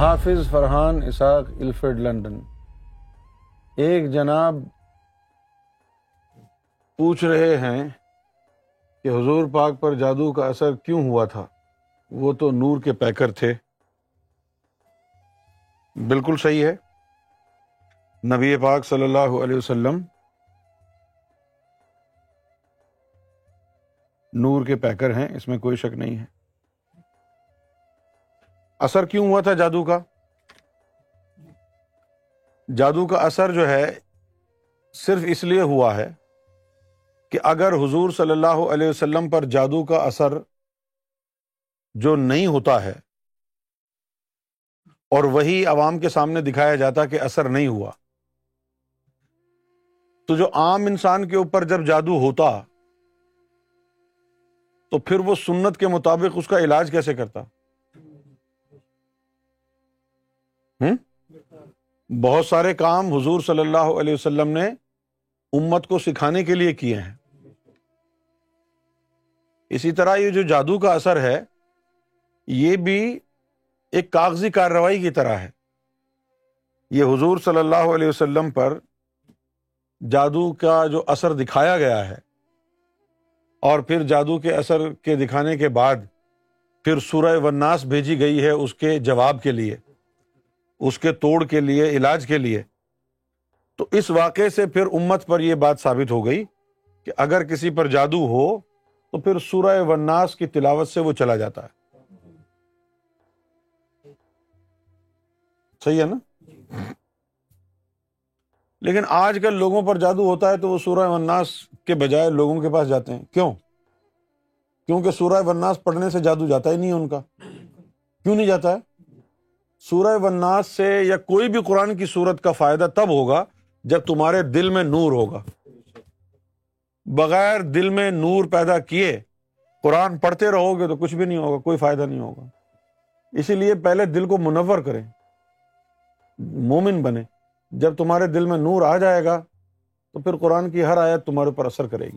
حافظ فرحان اسحاق Alfred London ایک جناب پوچھ رہے ہیں کہ حضور پاک پر جادو کا اثر کیوں ہوا تھا وہ تو نور کے پیکر تھے بالکل صحیح ہے نبی پاک صلی اللہ علیہ وسلم نور کے پیکر ہیں اس میں کوئی شک نہیں ہے اثر کیوں ہوا تھا جادو کا جادو کا اثر جو ہے صرف اس لیے ہوا ہے کہ اگر حضور صلی اللہ علیہ وسلم پر جادو کا اثر جو نہیں ہوتا ہے اور وہی عوام کے سامنے دکھایا جاتا کہ اثر نہیں ہوا تو جو عام انسان کے اوپر جب جادو ہوتا تو پھر وہ سنت کے مطابق اس کا علاج کیسے کرتا بہت سارے کام حضور صلی اللہ علیہ وسلم نے امت کو سکھانے کے لیے کیے ہیں اسی طرح یہ جو جادو کا اثر ہے یہ بھی ایک کاغذی کارروائی کی طرح ہے یہ حضور صلی اللہ علیہ وسلم پر جادو کا جو اثر دکھایا گیا ہے اور پھر جادو کے اثر کے دکھانے کے بعد پھر سورہ وناس بھیجی گئی ہے اس کے جواب کے لیے اس کے توڑ کے لیے علاج کے لیے تو اس واقعے سے پھر امت پر یہ بات ثابت ہو گئی کہ اگر کسی پر جادو ہو تو پھر سورہ وناس کی تلاوت سے وہ چلا جاتا ہے صحیح ہے نا لیکن آج کل لوگوں پر جادو ہوتا ہے تو وہ سورہ وناس کے بجائے لوگوں کے پاس جاتے ہیں کیوں کیونکہ سورہ ونناس پڑھنے سے جادو جاتا ہی نہیں ہے ان کا کیوں نہیں جاتا ہے سورہ وناس سے یا کوئی بھی قرآن کی صورت کا فائدہ تب ہوگا جب تمہارے دل میں نور ہوگا بغیر دل میں نور پیدا کیے قرآن پڑھتے رہو گے تو کچھ بھی نہیں ہوگا کوئی فائدہ نہیں ہوگا اسی لیے پہلے دل کو منور کریں مومن بنے جب تمہارے دل میں نور آ جائے گا تو پھر قرآن کی ہر آیت تمہارے اوپر اثر کرے گی